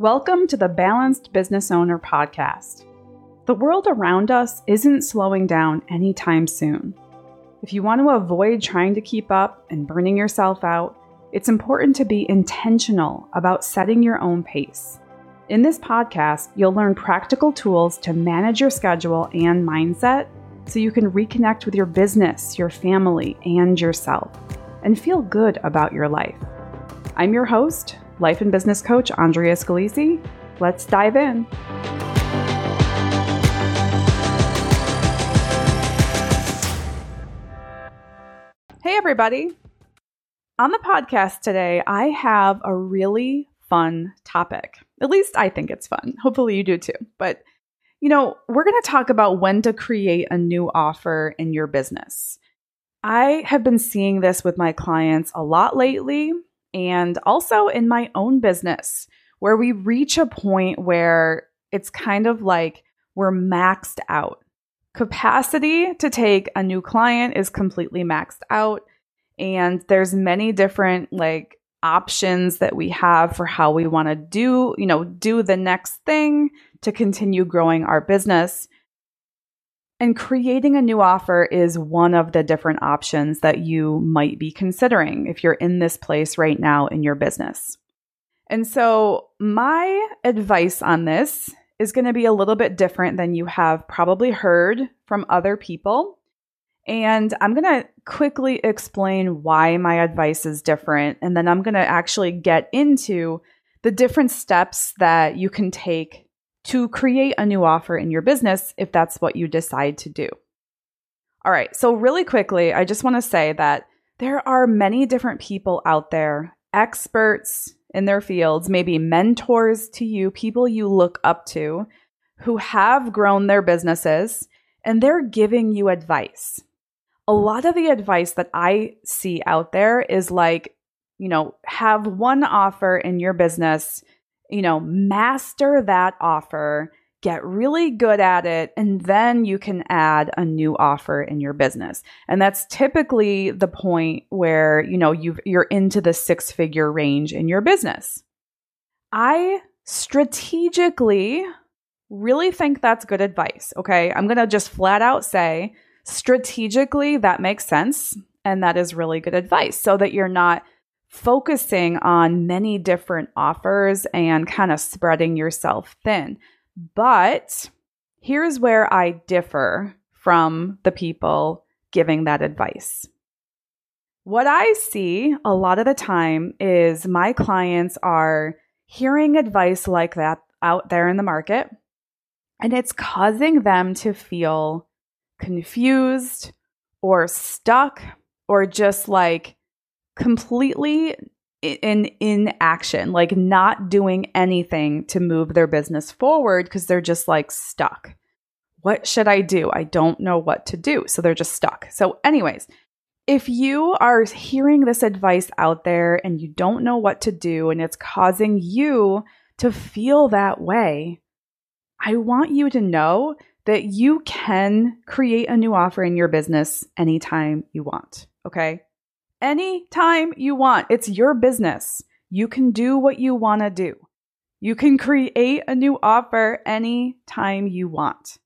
Welcome to the Balanced Business Owner Podcast. The world around us isn't slowing down anytime soon. If you want to avoid trying to keep up and burning yourself out, it's important to be intentional about setting your own pace. In this podcast, you'll learn practical tools to manage your schedule and mindset so you can reconnect with your business, your family, and yourself, and feel good about your life. I'm your host, life and business coach Andrea Scalisi. Let's dive in. Hey, everybody. On the podcast today, I have a really fun topic. At least I think it's fun. Hopefully, you do too. But, you know, we're going to talk about when to create a new offer in your business. I have been seeing this with my clients a lot lately and also in my own business, where we reach a point where it's kind of like we're maxed out. Capacity to take a new client is completely maxed out. And there's many different like options that we have for how we want to do, you know, do the next thing to continue growing our business. And creating a new offer is one of the different options that you might be considering if you're in this place right now in your business. And so, my advice on this is going to be a little bit different than you have probably heard from other people. And I'm going to quickly explain why my advice is different. And then I'm going to actually get into the different steps that you can take to create a new offer in your business if that's what you decide to do. All right, so really quickly, I just want to say that there are many different people out there, experts in their fields, maybe mentors to you, people you look up to, who have grown their businesses and they're giving you advice. A lot of the advice that I see out there is like, you know, have one offer in your business you know, master that offer, get really good at it, and then you can add a new offer in your business. And that's typically the point where, you know, you you're into the six-figure range in your business. I strategically really think that's good advice, okay? I'm going to just flat out say strategically that makes sense and that is really good advice so that you're not focusing on many different offers and kind of spreading yourself thin. But here's where I differ from the people giving that advice. What I see a lot of the time is my clients are hearing advice like that out there in the market, and it's causing them to feel confused or stuck or just like completely in in action, like not doing anything to move their business forward because they're just like stuck. What should I do? I don't know what to do. So they're just stuck. So anyways, if you are hearing this advice out there and you don't know what to do and it's causing you to feel that way, I want you to know that you can create a new offer in your business anytime you want. Okay anytime you want. It's your business. You can do what you want to do. You can create a new offer anytime you want.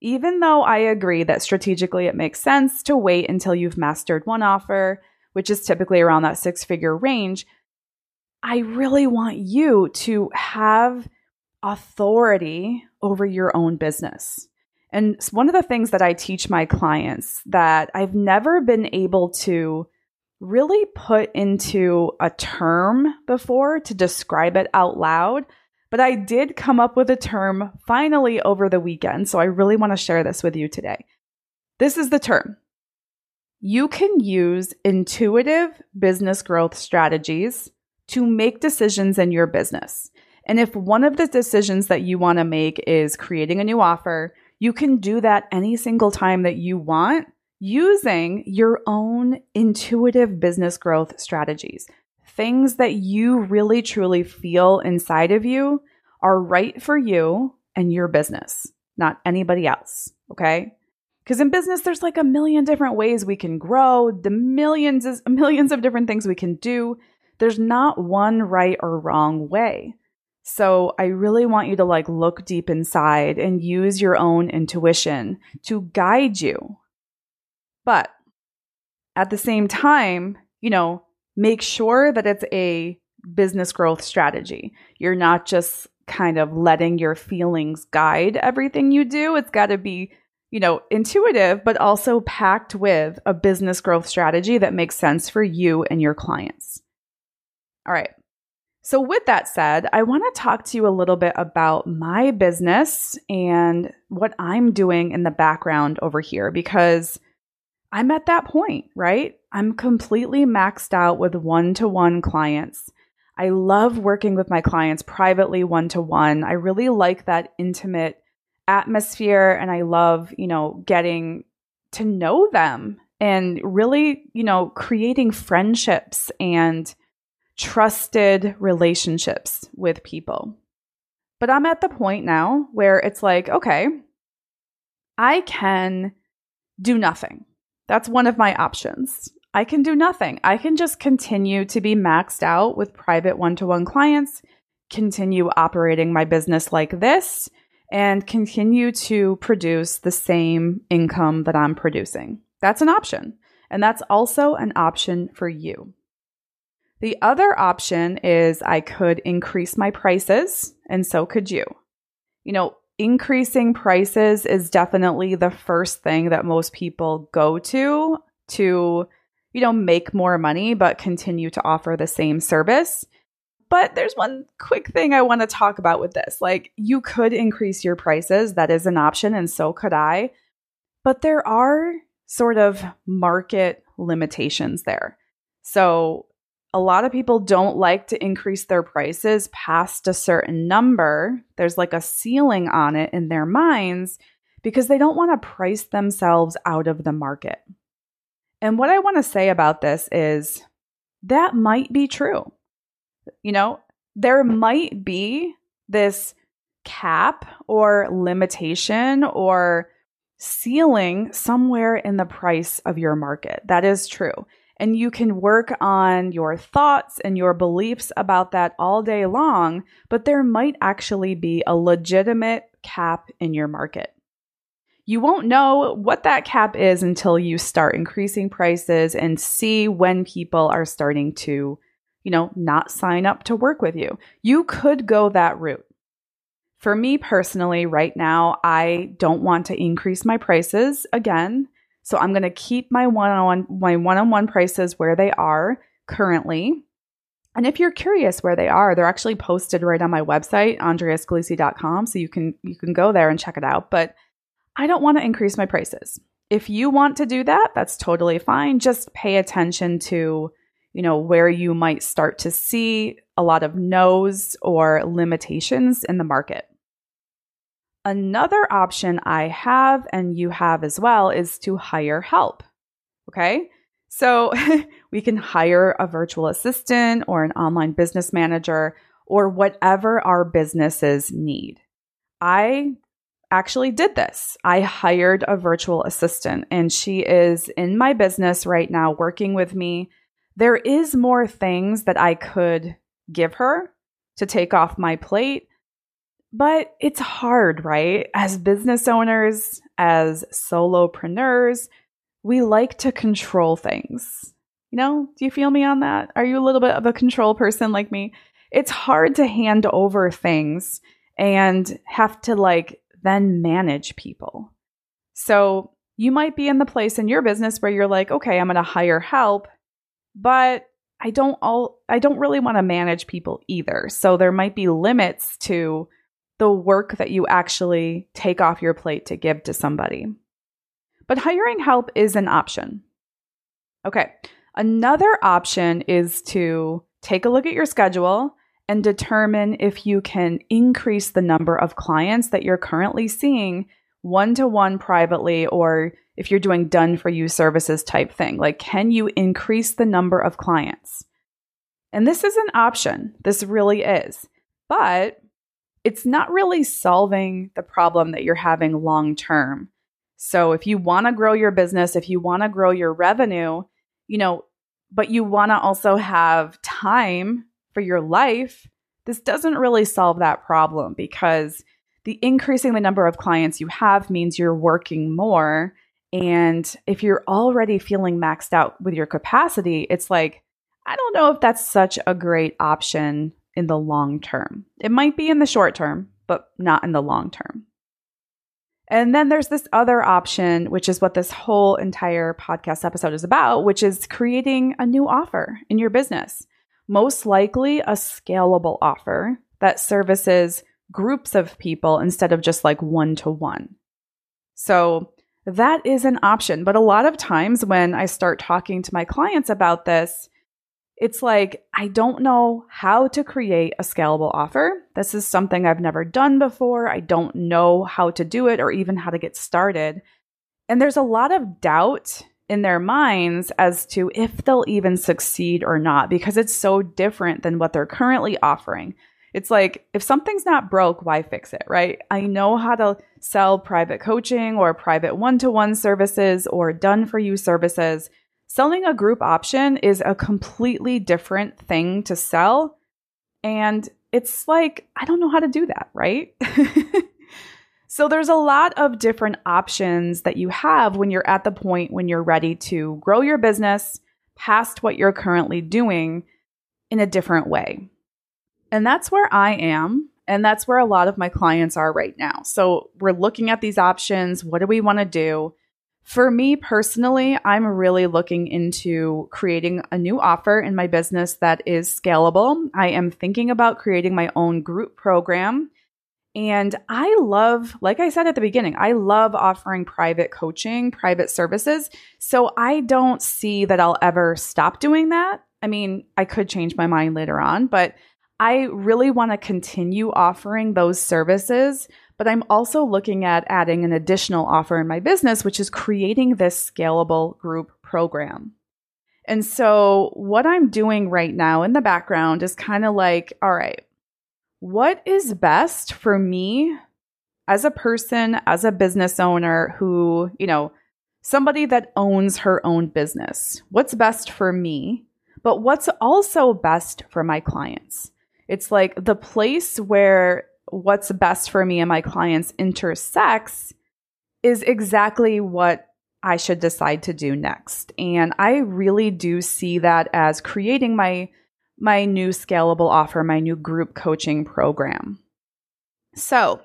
Even though I agree that strategically it makes sense to wait until you've mastered one offer, which is typically around that six figure range, I really want you to have authority over your own business. And one of the things that I teach my clients that I've never been able to really put into a term before to describe it out loud, but I did come up with a term finally over the weekend. So I really want to share this with you today. This is the term. You can use intuitive business growth strategies to make decisions in your business. And if one of the decisions that you want to make is creating a new offer, you can do that any single time that you want using your own intuitive business growth strategies. Things that you really truly feel inside of you are right for you and your business, not anybody else. Okay. Because in business, there's like a million different ways we can grow, the millions, millions of different things we can do. There's not one right or wrong way. So I really want you to like look deep inside and use your own intuition to guide you. But at the same time, you know, make sure that it's a business growth strategy. You're not just kind of letting your feelings guide everything you do. It's got to be, you know, intuitive, but also packed with a business growth strategy that makes sense for you and your clients. All right. So, with that said, I want to talk to you a little bit about my business and what I'm doing in the background over here because I'm at that point, right? I'm completely maxed out with one to one clients. I love working with my clients privately one to one. I really like that intimate atmosphere and I love, you know, getting to know them and really, you know, creating friendships and trusted relationships with people. But I'm at the point now where it's like, okay, I can do nothing. That's one of my options. I can do nothing. I can just continue to be maxed out with private one to one clients, continue operating my business like this, and continue to produce the same income that I'm producing. That's an option. And that's also an option for you. The other option is I could increase my prices, and so could you. You know, increasing prices is definitely the first thing that most people go to to, you know, make more money but continue to offer the same service. But there's one quick thing I want to talk about with this. Like, you could increase your prices, that is an option, and so could I. But there are sort of market limitations there. So, a lot of people don't like to increase their prices past a certain number. There's like a ceiling on it in their minds because they don't want to price themselves out of the market. And what I want to say about this is that might be true. You know, there might be this cap or limitation or ceiling somewhere in the price of your market. That is true. And you can work on your thoughts and your beliefs about that all day long, but there might actually be a legitimate cap in your market. You won't know what that cap is until you start increasing prices and see when people are starting to, you know, not sign up to work with you. You could go that route. For me personally, right now, I don't want to increase my prices again so I'm going to keep my one-on-one my one-on-one prices where they are currently. And if you're curious where they are, they're actually posted right on my website, andreascalisi.com, so you can you can go there and check it out, but I don't want to increase my prices. If you want to do that, that's totally fine. Just pay attention to, you know, where you might start to see a lot of no's or limitations in the market. Another option I have, and you have as well, is to hire help. Okay. So we can hire a virtual assistant or an online business manager or whatever our businesses need. I actually did this. I hired a virtual assistant and she is in my business right now working with me. There is more things that I could give her to take off my plate, but it's hard, right? As business owners, as solopreneurs, we like to control things. You know, do you feel me on that? Are you a little bit of a control person like me? It's hard to hand over things and have to like then manage people. So you might be in the place in your business where you're like, okay, I'm going to hire help, but I don't all I don't really want to manage people either. So there might be limits to the work that you actually take off your plate to give to somebody. But hiring help is an option. Okay, another option is to take a look at your schedule and determine if you can increase the number of clients that you're currently seeing one to one privately or if you're doing done for you services type thing. Like, can you increase the number of clients? And this is an option. This really is. But it's not really solving the problem that you're having long term. So if you want to grow your business, if you want to grow your revenue, you know, but you want to also have time for your life, this doesn't really solve that problem because the increasing the number of clients you have means you're working more. And if you're already feeling maxed out with your capacity, it's like, I don't know if that's such a great option in the long term. It might be in the short term, but not in the long term. And then there's this other option, which is what this whole entire podcast episode is about, which is creating a new offer in your business. Most likely a scalable offer that services groups of people instead of just like one to one. So that is an option. But a lot of times when I start talking to my clients about this, it's like, I don't know how to create a scalable offer. This is something I've never done before. I don't know how to do it or even how to get started. And there's a lot of doubt in their minds as to if they'll even succeed or not because it's so different than what they're currently offering. It's like if something's not broke, why fix it, right? I know how to sell private coaching or private one to one services or done for you services. Selling a group option is a completely different thing to sell. And it's like, I don't know how to do that, right? so there's a lot of different options that you have when you're at the point when you're ready to grow your business past what you're currently doing in a different way. And that's where I am. And that's where a lot of my clients are right now. So we're looking at these options. What do we want to do? For me personally, I'm really looking into creating a new offer in my business that is scalable. I am thinking about creating my own group program. And I love, like I said at the beginning, I love offering private coaching, private services. So I don't see that I'll ever stop doing that. I mean, I could change my mind later on, but I really want to continue offering those services but I'm also looking at adding an additional offer in my business, which is creating this scalable group program. And so, what I'm doing right now in the background is kind of like, all right, what is best for me as a person, as a business owner who, you know, somebody that owns her own business? What's best for me? But what's also best for my clients? It's like the place where what's best for me and my clients intersects is exactly what I should decide to do next. And I really do see that as creating my my new scalable offer, my new group coaching program. So,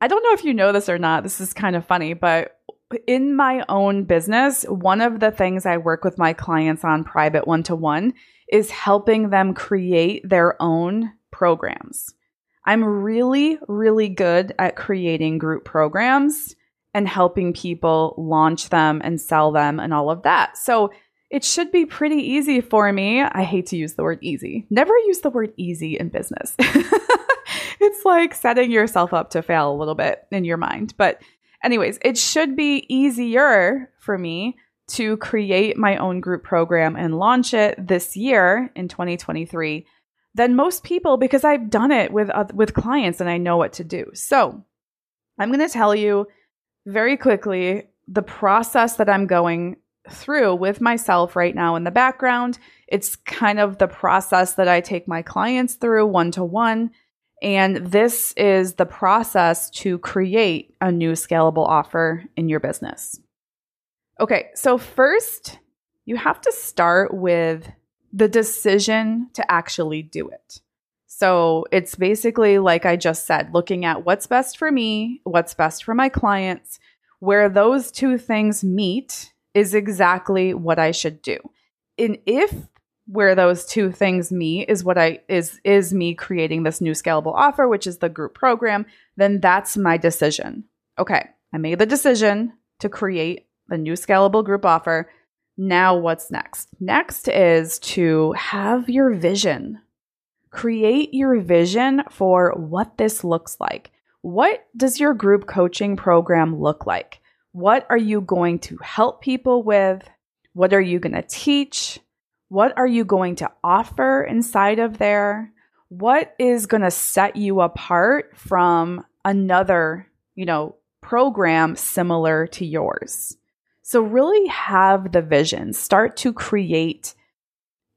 I don't know if you know this or not. This is kind of funny, but in my own business, one of the things I work with my clients on private one to one is helping them create their own programs. I'm really, really good at creating group programs and helping people launch them and sell them and all of that. So it should be pretty easy for me. I hate to use the word easy. Never use the word easy in business. it's like setting yourself up to fail a little bit in your mind. But, anyways, it should be easier for me to create my own group program and launch it this year in 2023 than most people because I've done it with uh, with clients and I know what to do. So, I'm going to tell you very quickly the process that I'm going through with myself right now in the background. It's kind of the process that I take my clients through one to one. And this is the process to create a new scalable offer in your business. Okay, so first, you have to start with the decision to actually do it. So it's basically, like I just said, looking at what's best for me, what's best for my clients, where those two things meet is exactly what I should do. And if where those two things meet is what I is is me creating this new scalable offer, which is the group program, then that's my decision. Okay, I made the decision to create the new scalable group offer. Now, what's next? Next is to have your vision. Create your vision for what this looks like. What does your group coaching program look like? What are you going to help people with? What are you going to teach? What are you going to offer inside of there? What is going to set you apart from another, you know, program similar to yours? So, really have the vision, start to create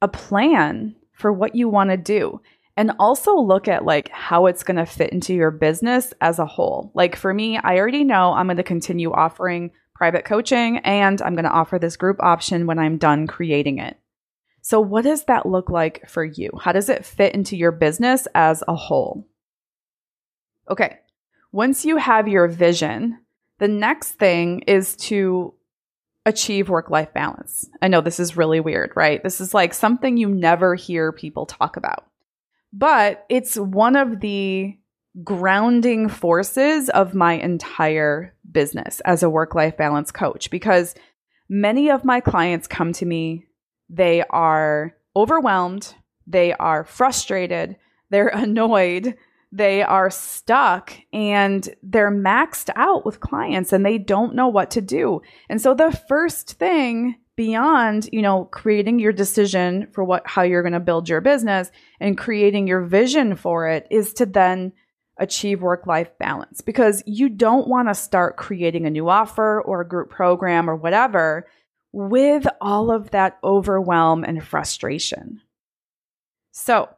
a plan for what you want to do. and also look at like how it's going to fit into your business as a whole. Like for me, I already know I'm going to continue offering private coaching and I'm going to offer this group option when I'm done creating it. So, what does that look like for you? How does it fit into your business as a whole? Okay, once you have your vision, the next thing is to achieve work life balance. I know this is really weird, right? This is like something you never hear people talk about, but it's one of the grounding forces of my entire business as a work life balance coach because many of my clients come to me, they are overwhelmed, they are frustrated, they're annoyed, they are stuck and they're maxed out with clients and they don't know what to do. And so the first thing beyond, you know, creating your decision for what how you're going to build your business and creating your vision for it is to then achieve work life balance because you don't want to start creating a new offer or a group program or whatever with all of that overwhelm and frustration. So,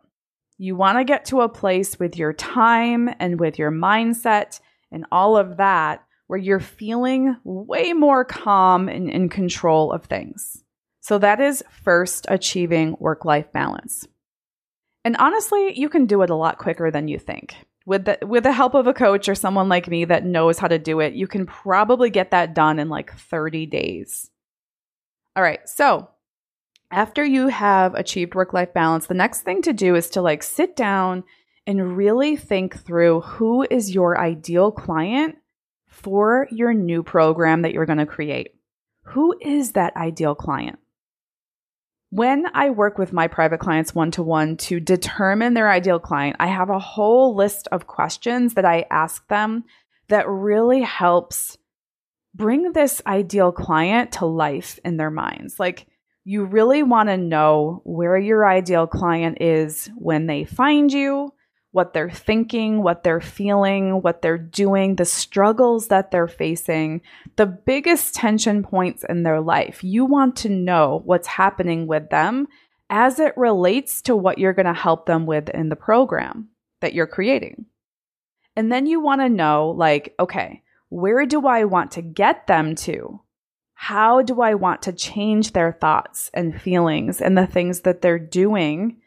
you want to get to a place with your time and with your mindset and all of that where you're feeling way more calm and in control of things. So, that is first achieving work life balance. And honestly, you can do it a lot quicker than you think with the with the help of a coach or someone like me that knows how to do it, you can probably get that done in like 30 days. All right. So, after you have achieved work life balance, the next thing to do is to like sit down and really think through who is your ideal client for your new program that you're going to create. Who is that ideal client? When I work with my private clients one to one to determine their ideal client, I have a whole list of questions that I ask them that really helps bring this ideal client to life in their minds. Like, you really want to know where your ideal client is when they find you, what they're thinking, what they're feeling, what they're doing, the struggles that they're facing, the biggest tension points in their life. You want to know what's happening with them as it relates to what you're going to help them with in the program that you're creating. And then you want to know, like, okay, where do I want to get them to? How do I want to change their thoughts and feelings and the things that they're doing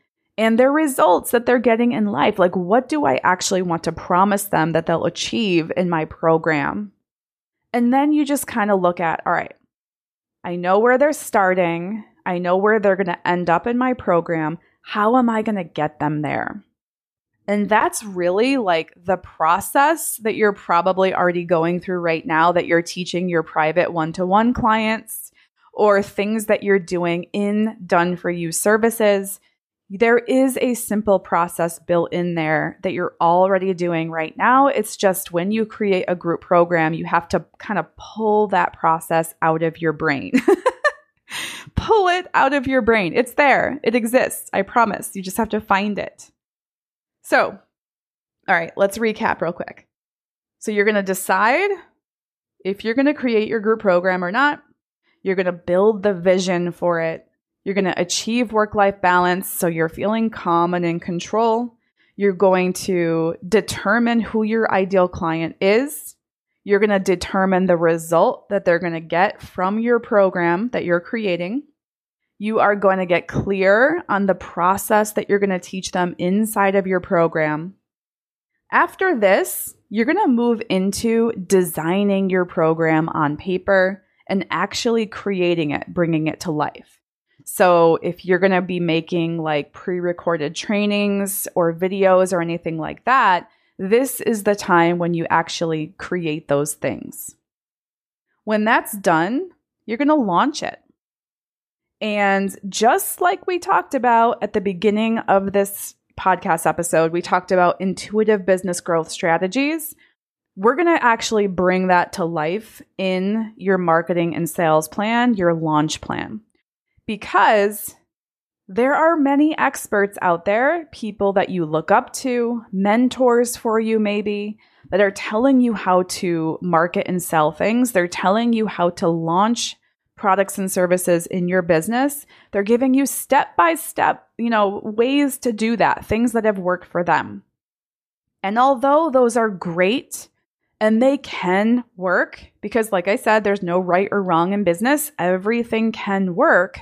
and their results that they're getting in life. Like, what do I actually want to promise them that they'll achieve in my program? And then you just kind of look at, all right, I know where they're starting, I know where they're going to end up in my program. How am I going to get them there? And that's really like the process that you're probably already going through right now that you're teaching your private one to one clients or things that you're doing in done for you services there is a simple process built in there that you're already doing right now. It's just when you create a group program, you have to kind of pull that process out of your brain. pull it out of your brain. It's there, it exists. I promise. You just have to find it. So, all right, let's recap real quick. So, you're going to decide if you're going to create your group program or not. You're going to build the vision for it you're going to achieve work life balance so you're feeling calm and in control. You're going to determine who your ideal client is. You're going to determine the result that they're going to get from your program that you're creating. You are going to get clear on the process that you're going to teach them inside of your program. After this, you're going to move into designing your program on paper and actually creating it, bringing it to life. So if you're going to be making like pre recorded trainings or videos or anything like that, this is the time when you actually create those things. When that's done, you're going to launch it. And just like we talked about at the beginning of this podcast episode, we talked about intuitive business growth strategies. We're going to actually bring that to life in your marketing and sales plan, your launch plan because there are many experts out there, people that you look up to, mentors for you, maybe, that are telling you how to market and sell things. They're telling you how to launch products and services in your business, they're giving you step by step, you know, ways to do that, things that have worked for them. And although those are great and they can work, because like I said, there's no right or wrong in business, everything can work.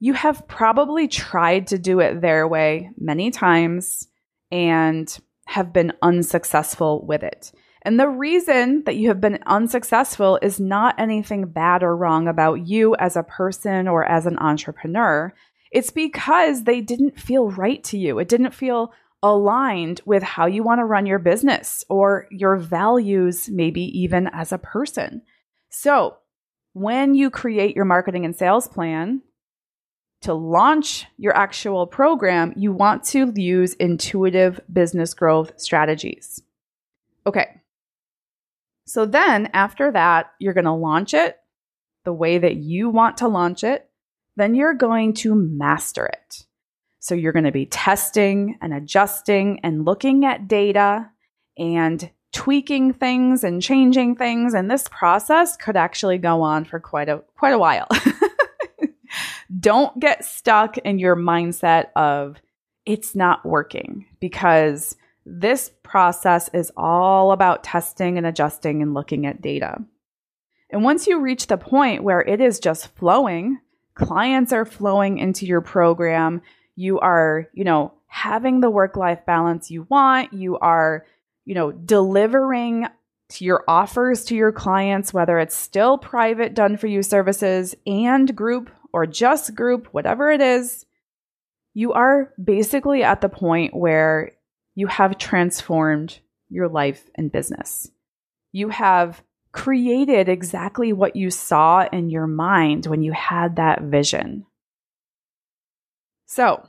You have probably tried to do it their way many times and have been unsuccessful with it. And the reason that you have been unsuccessful is not anything bad or wrong about you as a person or as an entrepreneur. It's because they didn't feel right to you. It didn't feel aligned with how you want to run your business or your values, maybe even as a person. So, when you create your marketing and sales plan to launch your actual program, you want to use intuitive business growth strategies. Okay, so then after that, you're going to launch it the way that you want to launch it. Then you're going to master it. So you're going to be testing and adjusting and looking at data and tweaking things and changing things and this process could actually go on for quite a quite a while. Don't get stuck in your mindset of it's not working because this process is all about testing and adjusting and looking at data. And once you reach the point where it is just flowing, clients are flowing into your program, you are, you know, having the work life balance you want, you are, you know, delivering to your offers to your clients, whether it's still private done for you services and group or just group, whatever it is, you are basically at the point where you have transformed your life and business. You have created exactly what you saw in your mind when you had that vision. So,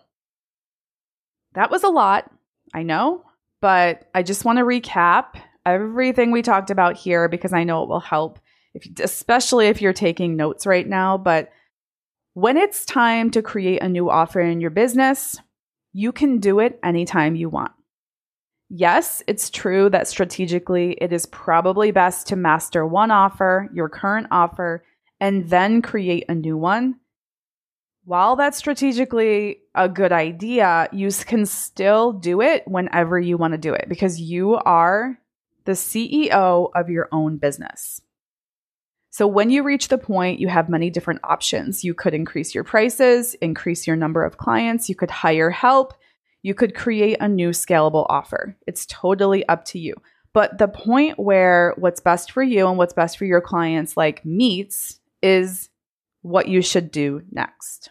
that was a lot, I know, but I just want to recap everything we talked about here because I know it will help if especially if you're taking notes right now, but when it's time to create a new offer in your business, you can do it anytime you want. Yes, it's true that strategically it is probably best to master one offer, your current offer, and then create a new one. While that's strategically a good idea, you can still do it whenever you want to do it because you are the CEO of your own business. So when you reach the point, you have many different options. You could increase your prices, increase your number of clients, you could hire help, you could create a new scalable offer. It's totally up to you. But the point where what's best for you and what's best for your clients like meets is what you should do next.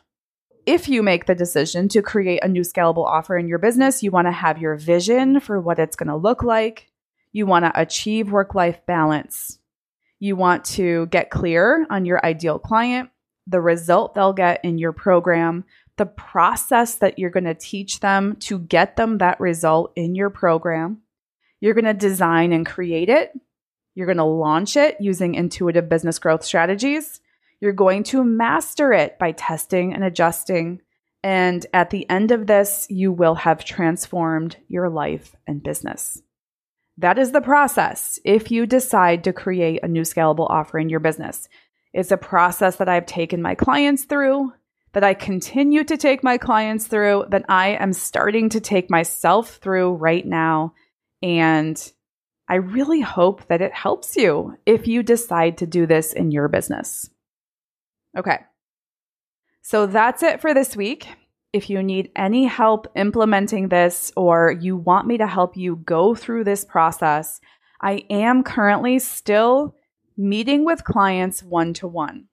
If you make the decision to create a new scalable offer in your business, you want to have your vision for what it's going to look like. You want to achieve work life balance. You want to get clear on your ideal client, the result they'll get in your program, the process that you're going to teach them to get them that result in your program. You're going to design and create it. You're going to launch it using intuitive business growth strategies. You're going to master it by testing and adjusting. And at the end of this, you will have transformed your life and business. That is the process if you decide to create a new scalable offer in your business. It's a process that I've taken my clients through that I continue to take my clients through, that I am starting to take myself through right now. And I really hope that it helps you if you decide to do this in your business. Okay. So that's it for this week. If you need any help implementing this or you want me to help you go through this process, I am currently still meeting with clients one to one.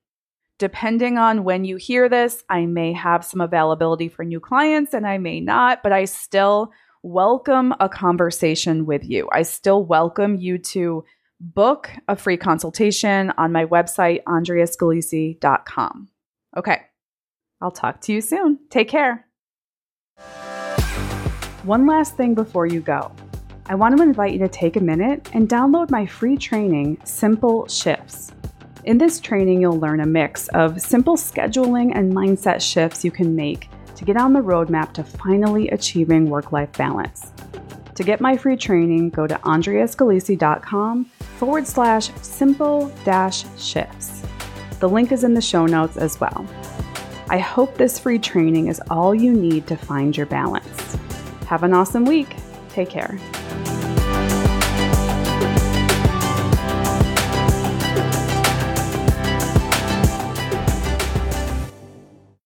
Depending on when you hear this, I may have some availability for new clients and I may not, but I still welcome a conversation with you. I still welcome you to book a free consultation on my website, andreascalisi.com. Okay, I'll talk to you soon. Take care. One last thing before you go. I want to invite you to take a minute and download my free training, Simple Shifts. In this training, you'll learn a mix of simple scheduling and mindset shifts you can make to get on the roadmap to finally achieving work life balance. To get my free training, go to andreascalisi.com forward slash simple dash shifts. The link is in the show notes as well. I hope this free training is all you need to find your balance. Have an awesome week. Take care.